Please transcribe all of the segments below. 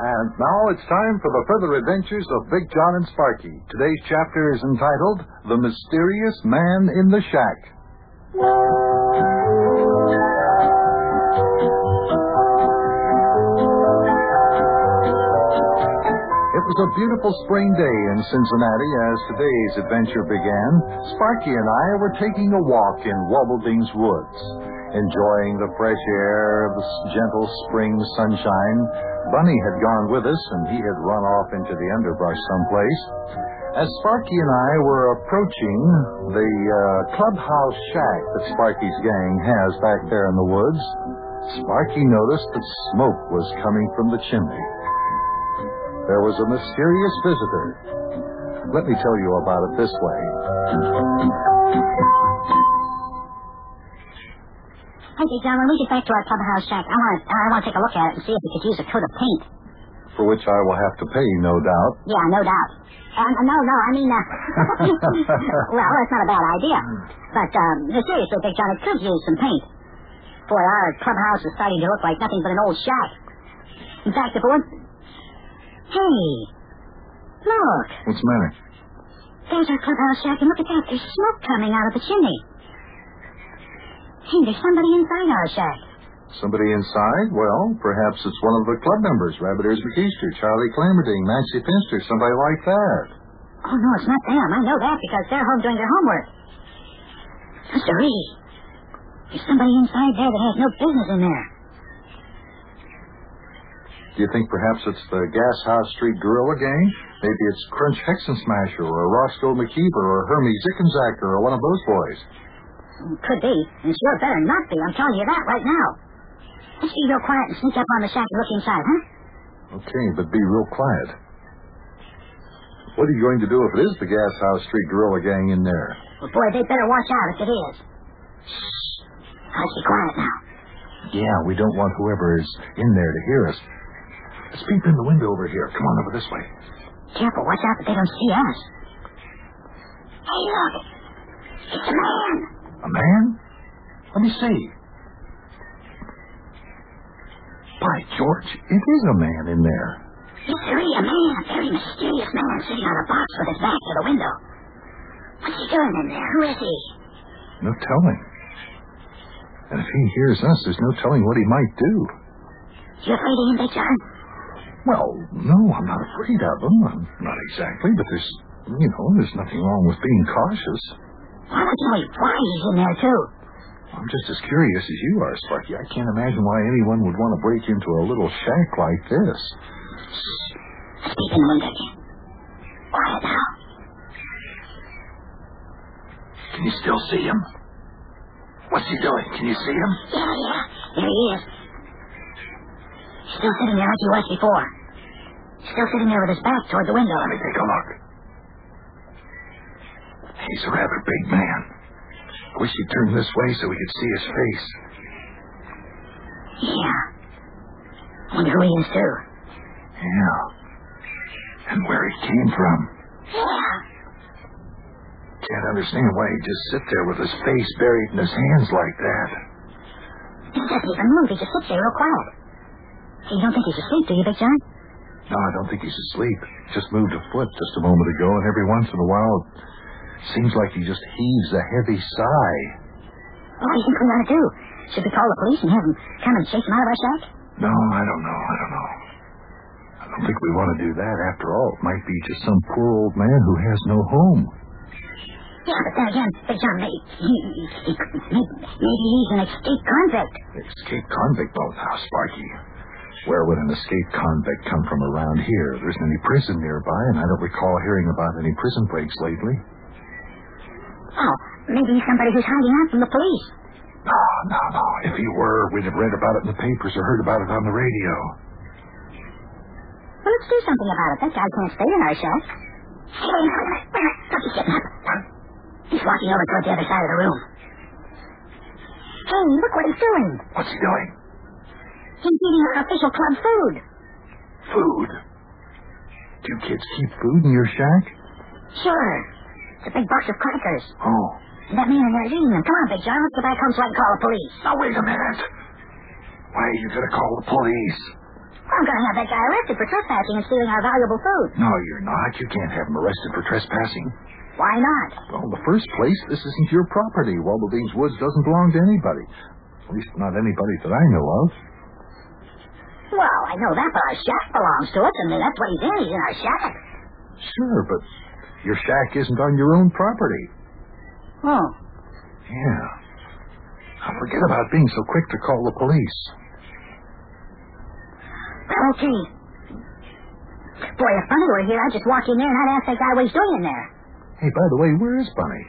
And now it's time for the further adventures of Big John and Sparkie. Today's chapter is entitled The Mysterious Man in the Shack. It was a beautiful spring day in Cincinnati as today's adventure began. Sparkie and I were taking a walk in Wobbleding's woods, enjoying the fresh air, the gentle spring sunshine. Bunny had gone with us, and he had run off into the underbrush someplace. As Sparkie and I were approaching the uh, clubhouse shack that Sparkie's gang has back there in the woods, Sparkie noticed that smoke was coming from the chimney. There was a mysterious visitor. Let me tell you about it this way. Hey, John, when we get back to our clubhouse shack, I want to I want to take a look at it and see if we could use a coat of paint. For which I will have to pay, no doubt. Yeah, no doubt. Um, no, no, I mean, uh, well, that's not a bad idea. But um, seriously, Big John, it could use some paint. Boy, our clubhouse is starting to look like nothing but an old shack. In fact, if it weren't... Hey, look, What's the matter? there's our clubhouse shack, and look at that. There's smoke coming out of the chimney. Hey, there's somebody inside our shack. Somebody inside? Well, perhaps it's one of the club members. Rabbit Ears McKeester, Charlie Clamerding, Nancy Finster, somebody like that. Oh, no, it's not them. I know that because they're home doing their homework. Mr. Reed, there's somebody inside there that has no business in there. Do you think perhaps it's the Gas House Street Gorilla Gang? Maybe it's Crunch Hexensmasher or Roscoe McKeever or Hermie Zickenzacker or one of those boys. Could be, and sure better not be. I'm telling you that right now. Let's be real quiet and sneak up on the shack and look inside, huh? Okay, but be real quiet. What are you going to do if it is the Gas House Street Gorilla Gang in there? Well, boy, they better watch out if it is. Let's be quiet now. Yeah, we don't want whoever is in there to hear us. Let's peep in the window over here. Come on over this way. Careful, watch out that they don't see us. Hey, look. It's a man. A man? Let me see. By George, it is a man in there. Yes, sir, a man, a very mysterious man sitting on a box with his back to the window. What's he doing in there? Who is he? No telling. And if he hears us, there's no telling what he might do. You afraid of him, Big John? Well, no, I'm not afraid of him. I'm not exactly, but there's, you know, there's nothing wrong with being cautious. Why don't you tell me why in there, too? I'm just as curious as you are, Sparkie. I can't imagine why anyone would want to break into a little shack like this. Speak in the window. Quiet now. Can you still see him? What's he doing? Can you see him? Yeah, yeah. There he is. Still sitting there like he was before. Still sitting there with his back toward the window. Let me take a look. He's a rather big man. I wish he'd turn this way so we could see his face. Yeah. Wonder who he is, too. Yeah. And where he came from. Yeah. Can't understand why he'd just sit there with his face buried in his hands like that. He doesn't even move. He just sits there real quiet. You don't think he's asleep, do you, Big John? No, I don't think he's asleep. Just moved a foot just a moment ago, and every once in a while, seems like he just heaves a heavy sigh. What do you think we ought to do? Should we call the police and have them come and chase him out of our shack? No, I don't know. I don't know. I don't think we want to do that. After all, it might be just some poor old man who has no home. Yeah, but then again, Big John, maybe, he, maybe, maybe he's an escaped convict. Escaped convict? Oh, now, Sparkie. Where would an escaped convict come from around here? There isn't any prison nearby, and I don't recall hearing about any prison breaks lately. Oh, maybe he's somebody who's hiding out from the police. No, no, no. If he were, we'd have read about it in the papers or heard about it on the radio. Well, let's do something about it. That guy can't stay in our shack. Hey, wait a minute, wait a minute. Look, he's getting up. He's walking over toward the other side of the room. Hey, look what he's doing. What's he doing? He's eating our official club food. Food. Do kids keep food in your shack? Sure. It's a big box of crackers. Oh. That man in there is eating them. Come on, Big John. Let's go back home so I can call the police. Now, wait a minute. Why are you going to call the police? I'm going to have that guy arrested for trespassing and stealing our valuable food. No, you're not. You can't have him arrested for trespassing. Why not? Well, in the first place, this isn't your property. Wobbledine's Woods doesn't belong to anybody. At least not anybody that I know of. Well, I know that, but our shack belongs to us, I mean, that's what he's in. He's in our shack. Sure, but your shack isn't on your own property. Oh. Yeah. Now forget about being so quick to call the police. Okay. Boy, if Bunny were here, I'd just walk in there and I'd ask that guy what he's doing in there. Hey, by the way, where is Bunny?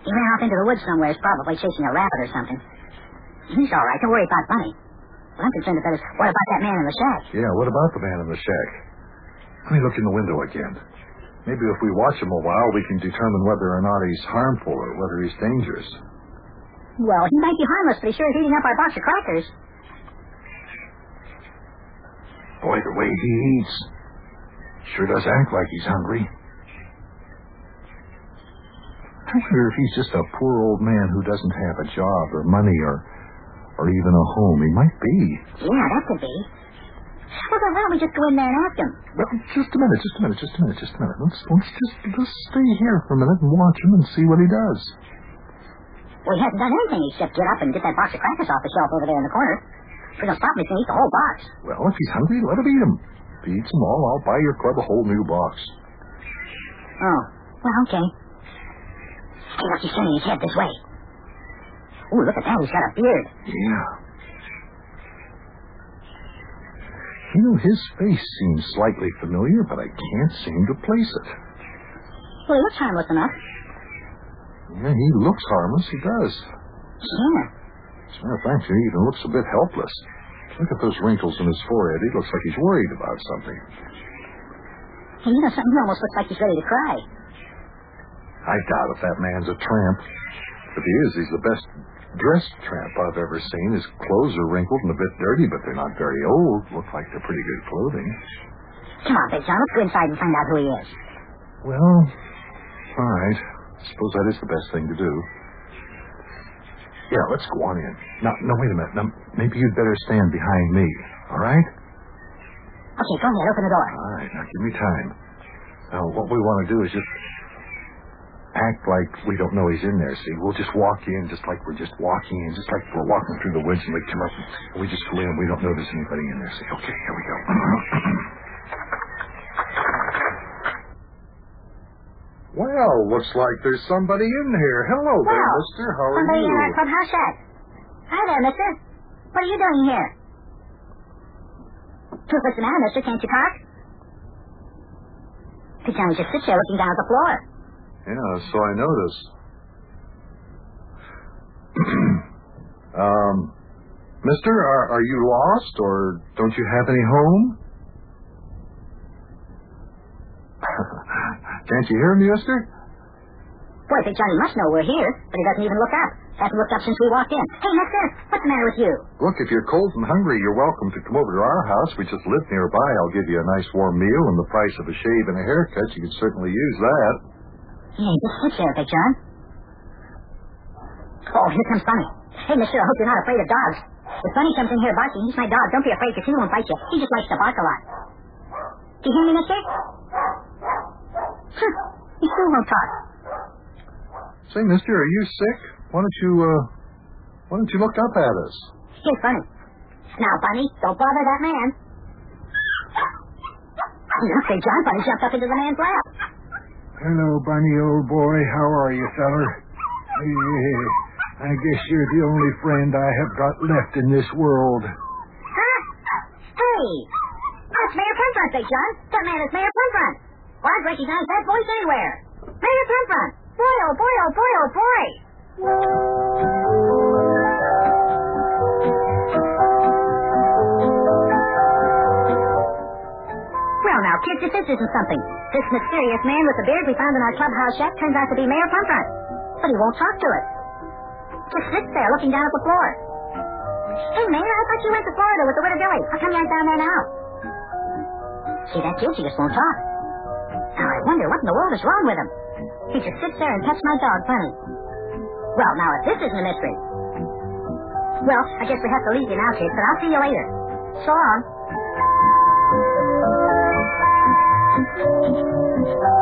He ran off into the woods somewhere, He's probably chasing a rabbit or something. He's all right. Don't worry about Bunny. What I'm concerned about is what about that man in the shack? Yeah, what about the man in the shack? Let me look in the window again. Maybe if we watch him a while, we can determine whether or not he's harmful or whether he's dangerous. Well, he might be harmless, but he sure is eating up our box of crackers. Boy, the way he eats sure does act like he's hungry. I wonder if he's just a poor old man who doesn't have a job or money or or even a home. He might be. Yeah, that could be. Well, then why don't we just go in there and ask him? Well, just a minute, just a minute, just a minute, just a minute. Let's let's just let's stay here for a minute and watch him and see what he does. Well, he hasn't done anything except get up and get that box of crackers off the shelf over there in the corner. If don't stop him, he's going eat the whole box. Well, if he's hungry, let him eat them. If he eats them all, I'll buy your club a whole new box. Oh, well, okay. Hey, look, he's turning his head this way. Ooh, look at that. He's got a beard. Yeah. You know, his face seems slightly familiar, but I can't seem to place it. Well, he looks harmless enough. Yeah, he looks harmless. He does. Yeah. As a matter of fact, he even looks a bit helpless. Look at those wrinkles in his forehead. He looks like he's worried about something. Hey, you know something? He almost looks like he's ready to cry. I doubt if that man's a tramp. If he is, he's the best dressed tramp I've ever seen. His clothes are wrinkled and a bit dirty, but they're not very old. Look like they're pretty good clothing. Come on, Big John. Let's go inside and find out who he is. Well, all right. I suppose that is the best thing to do. Yeah, let's go on in. Now, no, wait a minute. Now, maybe you'd better stand behind me. All right? Okay, go ahead. Open the door. All right. Now, give me time. Now, what we want to do is just act like we don't know he's in there, see? We'll just walk in just like we're just walking in, just like we're walking through the woods and we come up and we just go in. We don't there's anybody in there, see? Okay, here we go. well, looks like there's somebody in here. Hello there, mister. How are Somebody you? in our clubhouse shack. Hi there, mister. What are you doing here? What's the matter, mister? Can't you talk? Big Johnny just sits there looking down at the floor. Yeah, so I noticed. um, mister, are, are you lost or don't you have any home? Can't you hear me, mister? Boy, Big Johnny must know we're here, but he doesn't even look up. Hasn't looked up since we walked in. Hey, mister, what's the matter with you? Look, if you're cold and hungry, you're welcome to come over to our house. We just live nearby. I'll give you a nice warm meal and the price of a shave and a haircut. You can certainly use that. Yeah, just sits there, Big John. Oh, here comes Bunny. Hey, mister, I hope you're not afraid of dogs. If Bunny comes in here barking, he's my dog. Don't be afraid, because he won't bite you. He just likes to bark a lot. Do you hear me, mister? Huh. He still won't talk. Say, mister, are you sick? Why don't you, uh, why don't you look up at us? Here's Bunny. Now, Bunny, don't bother that man. Look, Big John, Bunny jumped up into the man's lap. Hello, Bunny, old boy. How are you, feller? I guess you're the only friend I have got left in this world. Huh? Hey! That's Mayor Penfront, Big John. That man is Mayor Penfront. Well, I'd recognize that voice anywhere. Mayor Penfront. Boy, oh boy, oh boy, oh boy. Well, now, kids, if this isn't something. This mysterious man with the beard we found in our clubhouse shack turns out to be Mayor Penfront. But he won't talk to us. Just sits there looking down at the floor. Hey, Mayor, I thought you went to Florida with the widow Billy. How come you aren't down there now? See that kid? She just won't talk. Now, I wonder what in the world is wrong with him. He just sits there and pets my dog, Bunny. Well, now, if this isn't a mystery. Well, I guess we have to leave you now, kids, but I'll see you later. So long. Thank you.